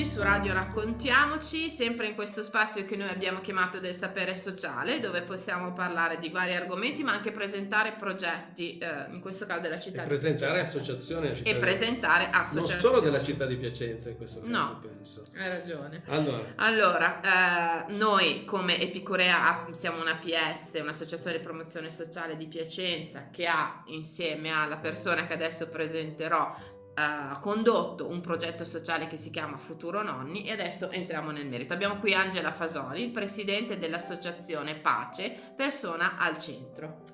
oggi su Radio Raccontiamoci, sempre in questo spazio che noi abbiamo chiamato del sapere sociale, dove possiamo parlare di vari argomenti, ma anche presentare progetti, eh, in questo caso della città e di presentare associazioni. E città presentare di... associazioni. Non solo della città di Piacenza in questo caso, no, penso. Hai ragione. Allora, allora eh, noi come Epicurea siamo una PS, un'associazione di promozione sociale di Piacenza, che ha insieme alla persona che adesso presenterò ha condotto un progetto sociale che si chiama Futuro Nonni e adesso entriamo nel merito. Abbiamo qui Angela Fasoli, il presidente dell'associazione Pace, persona al centro.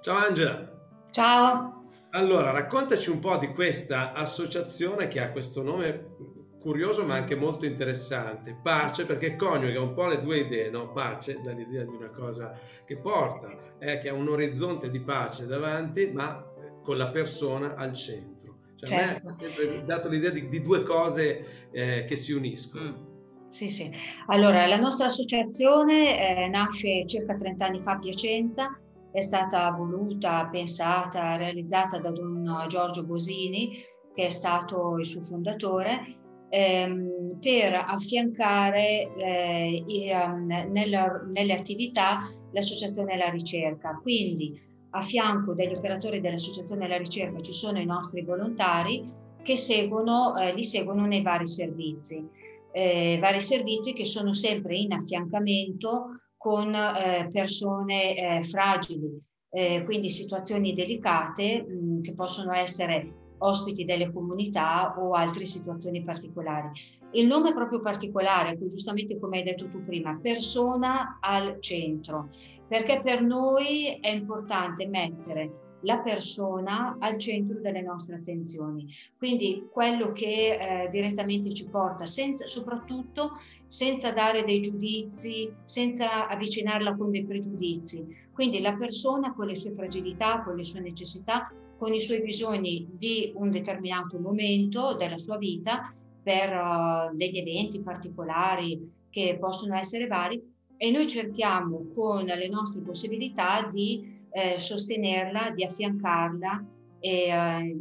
Ciao Angela. Ciao. Allora, raccontaci un po' di questa associazione che ha questo nome curioso ma anche molto interessante, pace perché coniuga un po' le due idee, no? Pace dall'idea di una cosa che porta, eh, che ha un orizzonte di pace davanti ma con la persona al centro. Cioè, certo. A me certo. ha sempre dato l'idea di, di due cose eh, che si uniscono. Mm. Sì, sì. Allora, la nostra associazione eh, nasce circa 30 anni fa a Piacenza, è stata voluta, pensata, realizzata da Don Giorgio Bosini, che è stato il suo fondatore, ehm, per affiancare eh, i, um, nella, nelle attività l'associazione e la ricerca. Quindi a fianco degli operatori dell'Associazione della Ricerca ci sono i nostri volontari che seguono, eh, li seguono nei vari servizi. Eh, vari servizi che sono sempre in affiancamento con eh, persone eh, fragili, eh, quindi situazioni delicate mh, che possono essere ospiti delle comunità o altre situazioni particolari. Il nome proprio particolare, giustamente come hai detto tu prima, persona al centro, perché per noi è importante mettere la persona al centro delle nostre attenzioni. Quindi quello che eh, direttamente ci porta, senza, soprattutto senza dare dei giudizi, senza avvicinarla con dei pregiudizi. Quindi la persona con le sue fragilità, con le sue necessità, con i suoi bisogni di un determinato momento della sua vita per uh, degli eventi particolari che possono essere vari e noi cerchiamo con le nostre possibilità di eh, sostenerla, di affiancarla e, eh,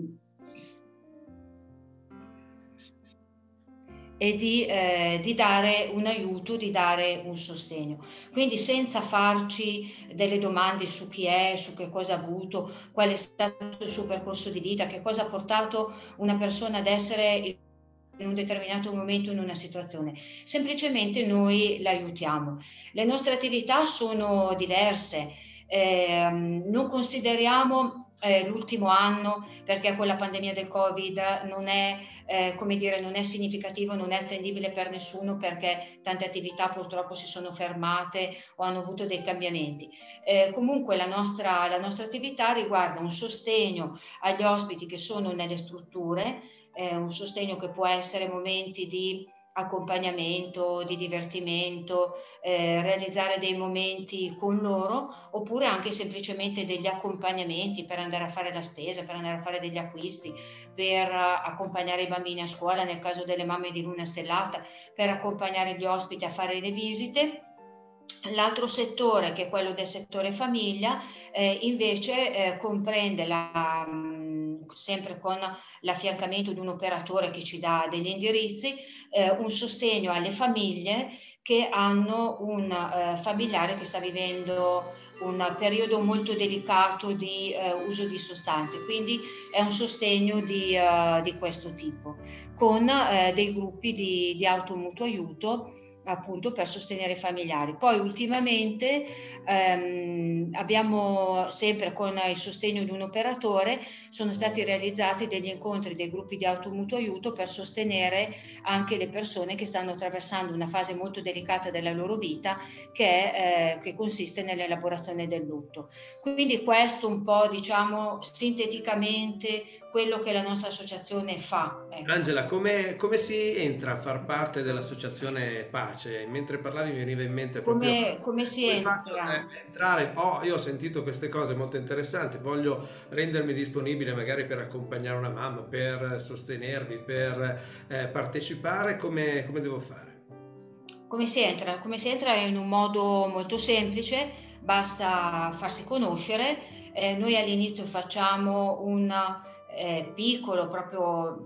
e di, eh, di, dare un aiuto, di dare un sostegno. Quindi senza farci delle domande su chi è, su che cosa ha avuto, qual è stato il suo percorso di vita, che cosa ha portato una persona ad essere in un determinato momento in una situazione, semplicemente noi l'aiutiamo. Le nostre attività sono diverse, eh, non consideriamo eh, l'ultimo anno perché con la pandemia del Covid non è, eh, come dire, non è significativo, non è attendibile per nessuno perché tante attività purtroppo si sono fermate o hanno avuto dei cambiamenti. Eh, comunque la nostra, la nostra attività riguarda un sostegno agli ospiti che sono nelle strutture, eh, un sostegno che può essere momenti di accompagnamento, di divertimento, eh, realizzare dei momenti con loro oppure anche semplicemente degli accompagnamenti per andare a fare la spesa, per andare a fare degli acquisti, per uh, accompagnare i bambini a scuola nel caso delle mamme di luna stellata, per accompagnare gli ospiti a fare le visite. L'altro settore, che è quello del settore famiglia, eh, invece eh, comprende la, sempre con l'affiancamento di un operatore che ci dà degli indirizzi, eh, un sostegno alle famiglie che hanno un eh, familiare che sta vivendo un periodo molto delicato di eh, uso di sostanze, quindi è un sostegno di, uh, di questo tipo, con eh, dei gruppi di, di automutuo aiuto appunto per sostenere i familiari. Poi ultimamente ehm, abbiamo sempre con il sostegno di un operatore sono stati realizzati degli incontri dei gruppi di automutuo aiuto per sostenere anche le persone che stanno attraversando una fase molto delicata della loro vita che, è, eh, che consiste nell'elaborazione del lutto. Quindi questo un po' diciamo sinteticamente quello che la nostra associazione fa. Ecco. Angela, come, come, si entra a far parte dell'associazione Pace? Mentre parlavi mi veniva in mente proprio... Come, come si entra? Faccio, eh, entrare, oh, io ho sentito queste cose molto interessanti, voglio rendermi disponibile magari per accompagnare una mamma, per sostenervi, per eh, partecipare, come, come devo fare? Come si entra? Come si entra in un modo molto semplice, basta farsi conoscere. Eh, noi all'inizio facciamo un eh, piccolo proprio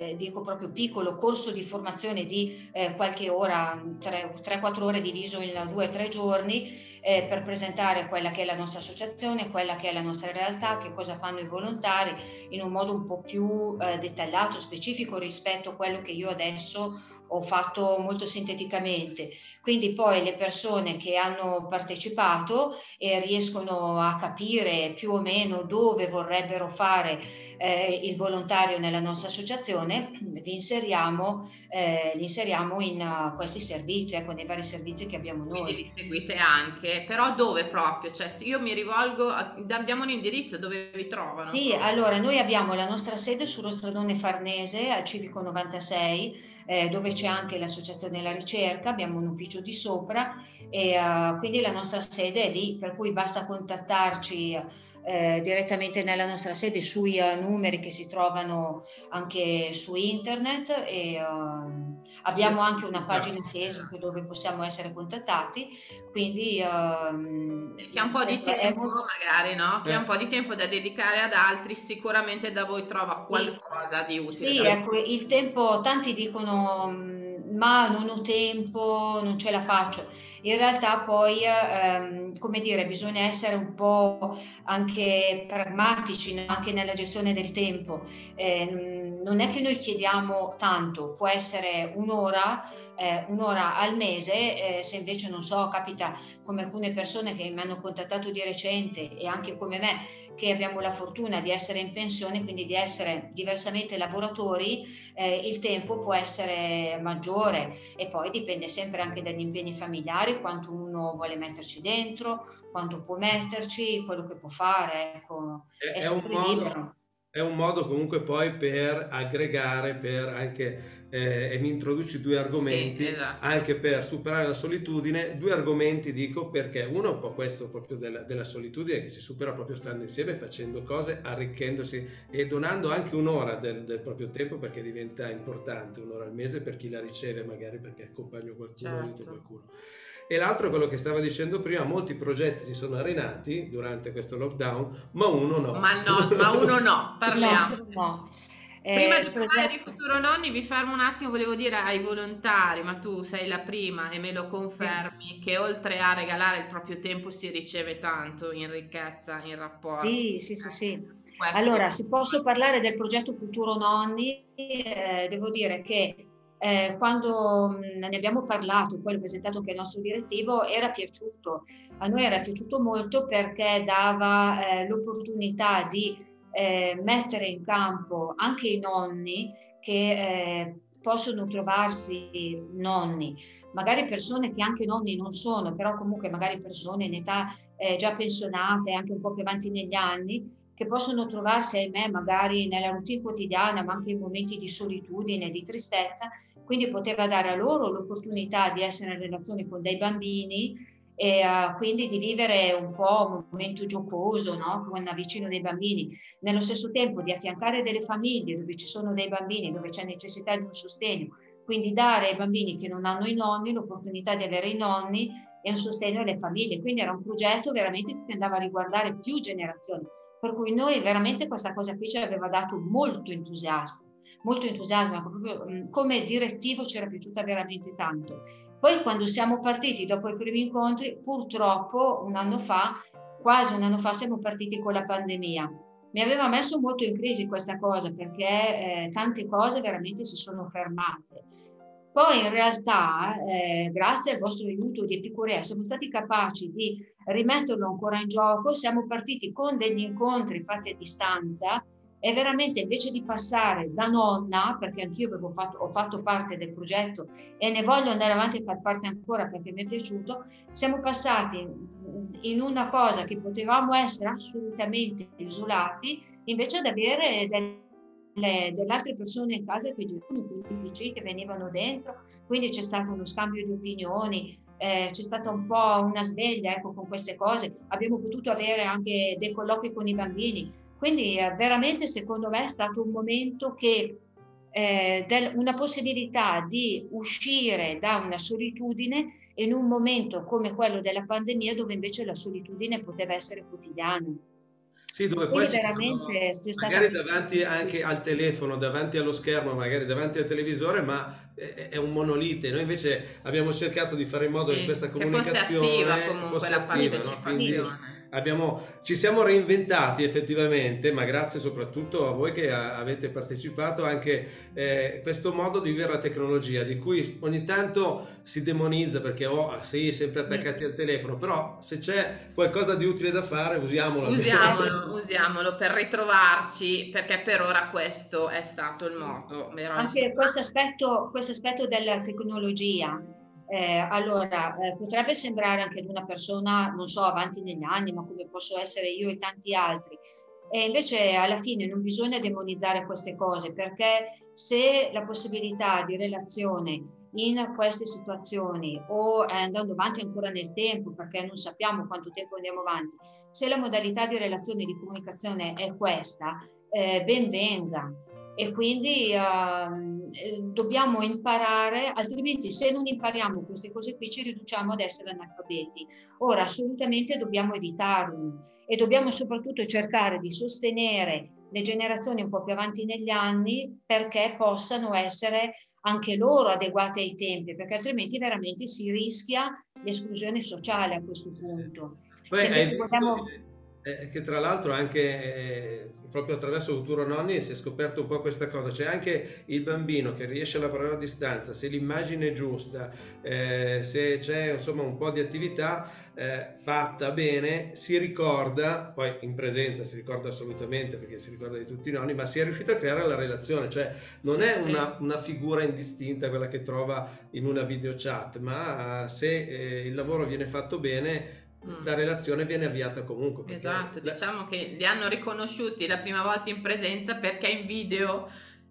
eh, dico proprio piccolo, corso di formazione di eh, qualche ora, 3-4 ore diviso in 2-3 giorni, eh, per presentare quella che è la nostra associazione, quella che è la nostra realtà, che cosa fanno i volontari in un modo un po' più eh, dettagliato, specifico rispetto a quello che io adesso ho fatto molto sinteticamente. Quindi poi le persone che hanno partecipato e riescono a capire più o meno dove vorrebbero fare eh, il volontario nella nostra associazione, li inseriamo, eh, li inseriamo in uh, questi servizi, ecco, nei vari servizi che abbiamo noi. Quindi li seguite anche, però dove proprio? Cioè, se io mi rivolgo, a, abbiamo un indirizzo dove vi trovano? Sì, allora noi abbiamo la nostra sede sullo stradone Farnese al Civico 96, eh, dove c'è anche l'associazione della ricerca, abbiamo un ufficio di sopra e uh, quindi la nostra sede è lì, per cui basta contattarci eh, direttamente nella nostra sede sui uh, numeri che si trovano anche su internet e uh, abbiamo anche una pagina Facebook dove possiamo essere contattati quindi uh, chi ha un po' di tempo molto... magari no? chi ha un po' di tempo da dedicare ad altri sicuramente da voi trova qualcosa di utile sì ecco il tempo tanti dicono mm, ma non ho tempo non ce la faccio in realtà poi, ehm, come dire, bisogna essere un po' anche pragmatici no? anche nella gestione del tempo. Eh, non è che noi chiediamo tanto, può essere un'ora, eh, un'ora al mese, eh, se invece non so, capita come alcune persone che mi hanno contattato di recente e anche come me che abbiamo la fortuna di essere in pensione, quindi di essere diversamente lavoratori, eh, il tempo può essere maggiore e poi dipende sempre anche dagli impegni familiari, quanto uno vuole metterci dentro, quanto può metterci, quello che può fare, ecco, è, è un modo, libero è un modo comunque poi per aggregare, per anche, eh, e mi introduci due argomenti, sì, esatto. anche per superare la solitudine, due argomenti dico perché uno è un po' questo proprio della, della, solitudine che si supera proprio stando insieme, facendo cose, arricchendosi e donando anche un'ora del, del proprio tempo perché diventa importante, un'ora al mese per chi la riceve magari perché accompagno qualcuno, certo. qualcuno. E l'altro è quello che stava dicendo prima, molti progetti si sono arenati durante questo lockdown, ma uno no. Ma, no, ma uno no, parliamo. No, no. Prima eh, di parlare di Futuro Nonni vi fermo un attimo, volevo dire ai volontari, ma tu sei la prima e me lo confermi, sì. che oltre a regalare il proprio tempo si riceve tanto in ricchezza, in rapporto. Sì, sì, sì, sì. Allora, se posso parlare del progetto Futuro Nonni, eh, devo dire che eh, quando ne abbiamo parlato, poi l'ho presentato anche al nostro direttivo, era piaciuto. A noi era piaciuto molto perché dava eh, l'opportunità di eh, mettere in campo anche i nonni che eh, possono trovarsi nonni, magari persone che anche nonni non sono, però comunque magari persone in età eh, già pensionate, anche un po' più avanti negli anni, che possono trovarsi, ahimè, magari nella routine quotidiana, ma anche in momenti di solitudine, di tristezza, quindi poteva dare a loro l'opportunità di essere in relazione con dei bambini e uh, quindi di vivere un po' un momento giocoso, no? con vicino dei bambini, nello stesso tempo di affiancare delle famiglie dove ci sono dei bambini, dove c'è necessità di un sostegno, quindi dare ai bambini che non hanno i nonni l'opportunità di avere i nonni e un sostegno alle famiglie. Quindi era un progetto veramente che andava a riguardare più generazioni, per cui noi veramente questa cosa qui ci aveva dato molto entusiasmo molto entusiasmo, proprio come direttivo ci era piaciuta veramente tanto. Poi quando siamo partiti dopo i primi incontri, purtroppo un anno fa, quasi un anno fa, siamo partiti con la pandemia. Mi aveva messo molto in crisi questa cosa perché eh, tante cose veramente si sono fermate. Poi in realtà, eh, grazie al vostro aiuto di Epicurea, siamo stati capaci di rimetterlo ancora in gioco, siamo partiti con degli incontri fatti a distanza e veramente invece di passare da nonna, perché anch'io fatto, ho fatto parte del progetto e ne voglio andare avanti e far parte ancora perché mi è piaciuto, siamo passati in una cosa che potevamo essere assolutamente isolati, invece ad avere delle, delle altre persone in casa che giocano politici che venivano dentro, quindi c'è stato uno scambio di opinioni, eh, c'è stata un po' una sveglia ecco, con queste cose, abbiamo potuto avere anche dei colloqui con i bambini, quindi eh, veramente secondo me è stato un momento che eh, del, una possibilità di uscire da una solitudine in un momento come quello della pandemia dove invece la solitudine poteva essere quotidiana. Sì, dove poi veramente magari davanti anche al telefono, davanti allo schermo, magari davanti al televisore, ma è, un monolite. Noi invece abbiamo cercato di fare in modo sì, che questa comunicazione che fosse attiva comunque fosse la attiva, no? Quindi, abbiamo, ci siamo reinventati effettivamente, ma grazie soprattutto a voi che a, avete partecipato anche eh, questo modo di vivere la tecnologia, di cui ogni tanto si demonizza perché oh, sì, sempre attaccati al telefono, però se c'è qualcosa di utile da fare, usiamolo. Usiamolo, usiamolo per ritrovarci, perché per ora questo è stato il modo. Anche questo aspetto, questo aspetto della tecnologia eh, allora, eh, potrebbe sembrare anche di una persona, non so, avanti negli anni, ma come posso essere io e tanti altri. E invece alla fine non bisogna demonizzare queste cose perché se la possibilità di relazione in queste situazioni o andando avanti ancora nel tempo perché non sappiamo quanto tempo andiamo avanti, se la modalità di relazione e di comunicazione è questa, eh, ben venga e quindi uh, dobbiamo imparare, altrimenti se non impariamo queste cose qui ci riduciamo ad essere analfabeti. Ora assolutamente dobbiamo evitarli e dobbiamo soprattutto cercare di sostenere le generazioni un po' più avanti negli anni perché possano essere anche loro adeguate ai tempi, perché altrimenti veramente si rischia l'esclusione sociale a questo punto. Poi hai visto vogliamo... che, che tra l'altro anche eh, proprio attraverso Futuro Nonni si è scoperto un po' questa cosa, c'è anche il bambino che riesce a lavorare a distanza, se l'immagine è giusta, eh, se c'è insomma un po' di attività eh, fatta bene, si ricorda, poi in presenza si ricorda assolutamente perché si ricorda di tutti i nonni, ma si è riuscito a creare la relazione, cioè non sì, è sì. Una, una, figura indistinta quella che trova in una video chat, ma se eh, il lavoro viene fatto bene Mm. la relazione viene avviata comunque. Esatto, la... diciamo che li hanno riconosciuti la prima volta in presenza perché in video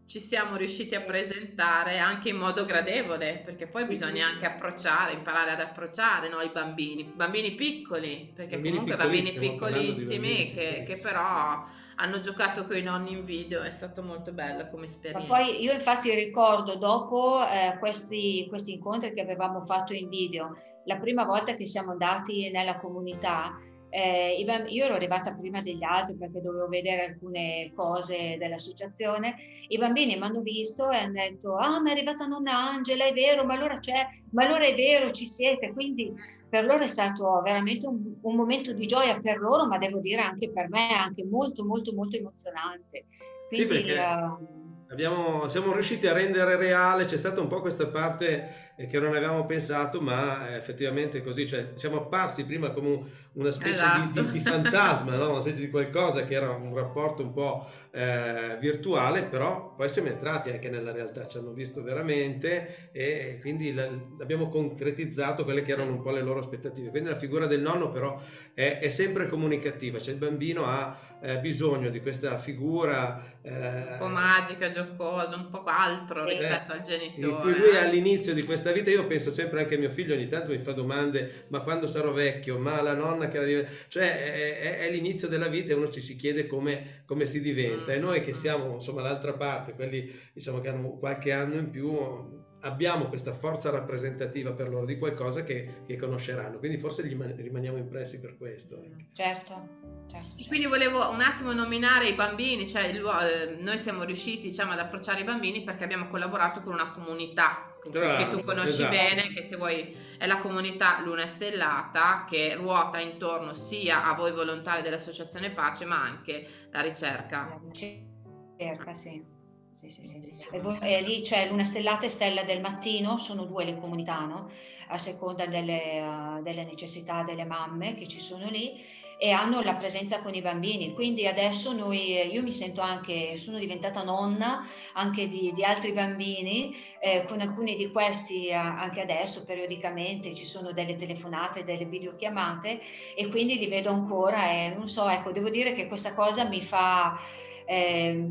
ci siamo riusciti a presentare anche in modo gradevole, perché poi sì, bisogna sì. anche approcciare, imparare ad approcciare no, i bambini, bambini piccoli, perché bambini comunque bambini piccolissimi che, che, però hanno giocato con i nonni in video, è stato molto bello come esperienza. Ma poi io infatti ricordo dopo eh, questi, questi incontri che avevamo fatto in video, la prima volta che siamo andati nella comunità, eh, io ero arrivata prima degli altri perché dovevo vedere alcune cose dell'associazione. I bambini mi hanno visto e hanno detto: Ah, ma è arrivata nonna Angela, è vero, ma allora c'è, ma allora è vero, ci siete. Quindi per loro è stato veramente un, un momento di gioia per loro, ma devo dire anche per me, anche molto, molto, molto emozionante. Quindi, sì, perché... uh, Abbiamo, siamo riusciti a rendere reale, c'è stata un po' questa parte eh, che non avevamo pensato, ma effettivamente è così, cioè siamo apparsi prima come una specie esatto. di, di, di, fantasma, no? una specie di qualcosa che era un rapporto un po' eh, virtuale, però poi siamo entrati anche nella realtà, ci hanno visto veramente e quindi la, abbiamo concretizzato quelle che erano un po' le loro aspettative. Quindi la figura del nonno però è, è sempre comunicativa, cioè il bambino ha eh, bisogno di questa figura eh, un po' magica, giocosa, un po' altro eh, rispetto al genitore. In cui lui all'inizio di questa vita, io penso sempre anche a mio figlio, ogni tanto mi fa domande, ma quando sarò vecchio, ma la nonna che era diventata... Cioè è, è, è, l'inizio della vita e uno ci si chiede come, come si diventa. E noi che siamo insomma l'altra parte, quelli diciamo che hanno qualche anno in più, abbiamo questa forza rappresentativa per loro di qualcosa che, che conosceranno, quindi forse gli rimaniamo impressi per questo. Certo. Certo. Quindi volevo un attimo nominare i bambini, cioè il, eh, noi siamo riusciti diciamo, ad approcciare i bambini perché abbiamo collaborato con una comunità Tra che tu conosci esatto. bene, che se vuoi è la comunità Luna Stellata che ruota intorno sia a voi volontari dell'Associazione Pace ma anche la ricerca. La ricerca, sì. Sì, sì, sì. E, e lì c'è Luna Stellata e Stella del Mattino, sono due le comunità, no? a seconda delle, uh, delle necessità delle mamme che ci sono lì e hanno la presenza con i bambini. Quindi adesso noi, io mi sento anche, sono diventata nonna anche di, di altri bambini, eh, con alcuni di questi anche adesso periodicamente ci sono delle telefonate, delle videochiamate e quindi li vedo ancora e non so, ecco, devo dire che questa cosa mi fa eh,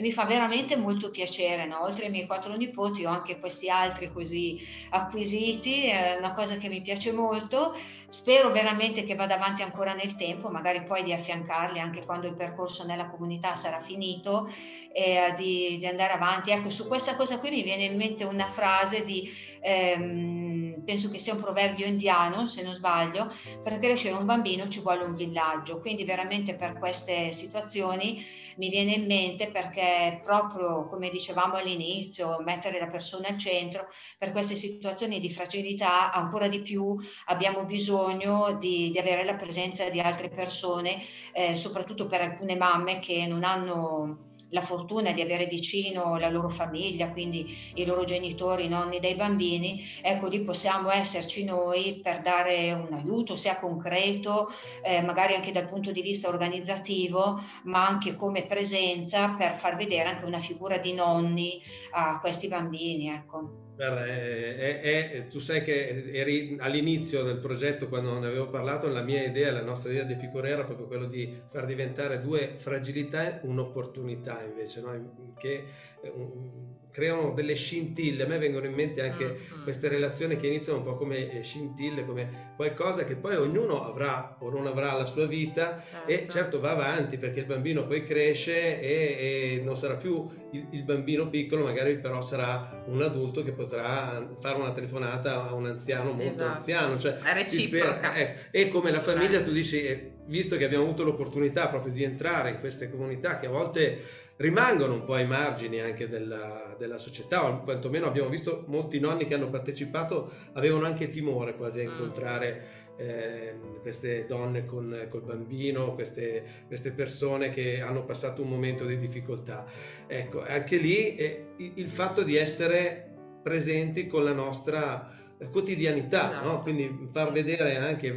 mi fa veramente molto piacere, no? oltre ai miei quattro nipoti ho anche questi altri così acquisiti, è una cosa che mi piace molto, spero veramente che vada avanti ancora nel tempo, magari poi di affiancarli anche quando il percorso nella comunità sarà finito, e di, di andare avanti. Ecco, su questa cosa qui mi viene in mente una frase di... Ehm, penso che sia un proverbio indiano, se non sbaglio, per crescere un bambino ci vuole un villaggio, quindi veramente per queste situazioni mi viene in mente perché proprio come dicevamo all'inizio, mettere la persona al centro, per queste situazioni di fragilità ancora di più abbiamo bisogno di, di avere la presenza di altre persone, eh, soprattutto per alcune mamme che non hanno la fortuna di avere vicino la loro famiglia, quindi i loro genitori, i nonni dei bambini, ecco lì possiamo esserci noi per dare un aiuto, sia concreto, eh, magari anche dal punto di vista organizzativo, ma anche come presenza per far vedere anche una figura di nonni a questi bambini. Ecco. Guarda, è, è, è, tu sai che eri all'inizio del progetto quando ne avevo parlato, la mia idea, la nostra idea di Epicure era proprio quello di far diventare due fragilità un'opportunità invece, no? che um, creano delle scintille. A me vengono in mente anche mm-hmm. queste relazioni che iniziano un po' come eh, scintille, come qualcosa che poi ognuno avrà o non avrà la sua vita certo. e certo va avanti perché il bambino poi cresce e, e non sarà più il, il, bambino piccolo, magari però sarà un adulto che potrà fare una telefonata a un anziano molto esatto. anziano. Cioè, È reciproca. Eh, e come la famiglia tu dici, eh, visto che abbiamo avuto l'opportunità proprio di entrare in queste comunità che a volte rimangono un po' ai margini anche della, della, società, o quantomeno abbiamo visto molti nonni che hanno partecipato avevano anche timore quasi a mm. incontrare eh, queste donne con col bambino, queste, queste, persone che hanno passato un momento di difficoltà. Ecco, anche lì eh, il fatto di essere presenti con la nostra quotidianità, esatto. no? quindi far vedere anche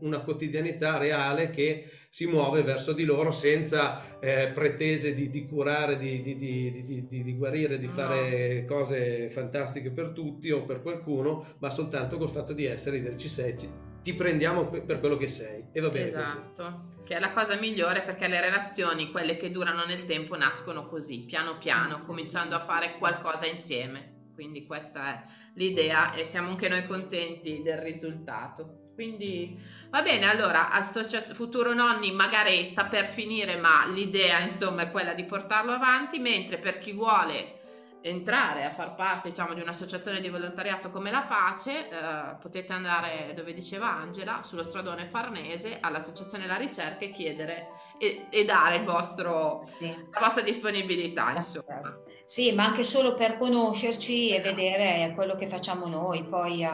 una quotidianità reale che si muove verso di loro senza eh, pretese di, di curare, di, di, di, guarire, di fare no. cose fantastiche per tutti o per qualcuno, ma soltanto col fatto di essere, di dire ci sei, ti prendiamo per quello che sei e va bene esatto. così. Che è la cosa migliore perché le relazioni, quelle che durano nel tempo, nascono così, piano piano, cominciando a fare qualcosa insieme. Quindi questa è l'idea e siamo anche noi contenti del risultato. Quindi va bene, allora Associazione Futuro Nonni magari sta per finire, ma l'idea insomma è quella di portarlo avanti, mentre per chi vuole entrare a far parte diciamo, di un'associazione di volontariato come la Pace, eh, potete andare dove diceva Angela, sullo stradone Farnese, all'associazione La Ricerca e chiedere e, e dare vostro, sì. la vostra disponibilità. Insomma. Sì, ma anche solo per conoscerci e vedere quello che facciamo noi. Poi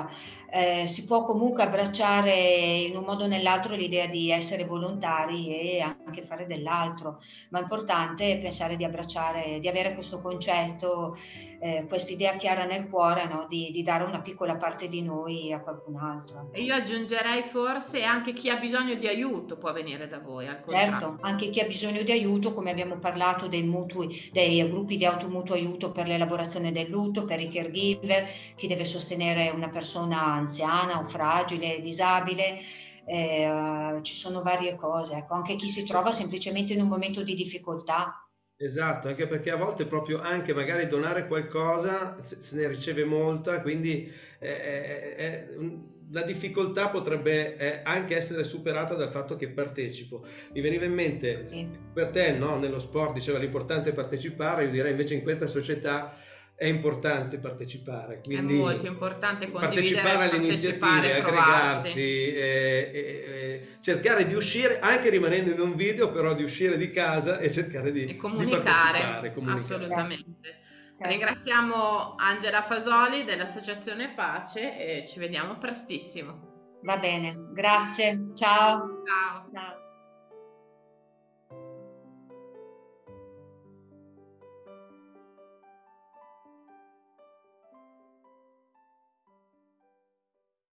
eh, si può comunque abbracciare in un modo o nell'altro l'idea di essere volontari e anche fare dell'altro, ma è importante pensare di abbracciare, di avere questo concetto eh, questa idea chiara nel cuore no? di, di, dare una piccola parte di noi a qualcun altro. E io aggiungerei forse anche chi ha bisogno di aiuto può venire da voi. Al certo, anche chi ha bisogno di aiuto, come abbiamo parlato dei mutui, dei gruppi di automutuo aiuto per l'elaborazione del lutto, per i caregiver, chi deve sostenere una persona anziana o fragile, disabile. Eh, ci sono varie cose, ecco, anche chi si trova semplicemente in un momento di difficoltà Esatto, anche perché a volte proprio anche magari donare qualcosa se ne riceve molta, quindi eh, eh, eh, la difficoltà potrebbe eh, anche essere superata dal fatto che partecipo. Mi veniva in mente, sì. per te no, nello sport diceva l'importante è partecipare, io direi invece in questa società è importante partecipare. Quindi è molto importante partecipare alle iniziative, aggregarsi, eh, eh, cercare di uscire, anche rimanendo in un video, però di uscire di casa e cercare di, e comunicare, di comunicare. Assolutamente. Certo. Ringraziamo Angela Fasoli dell'Associazione Pace e ci vediamo prestissimo. Va bene, grazie. Ciao. Ciao. Ciao.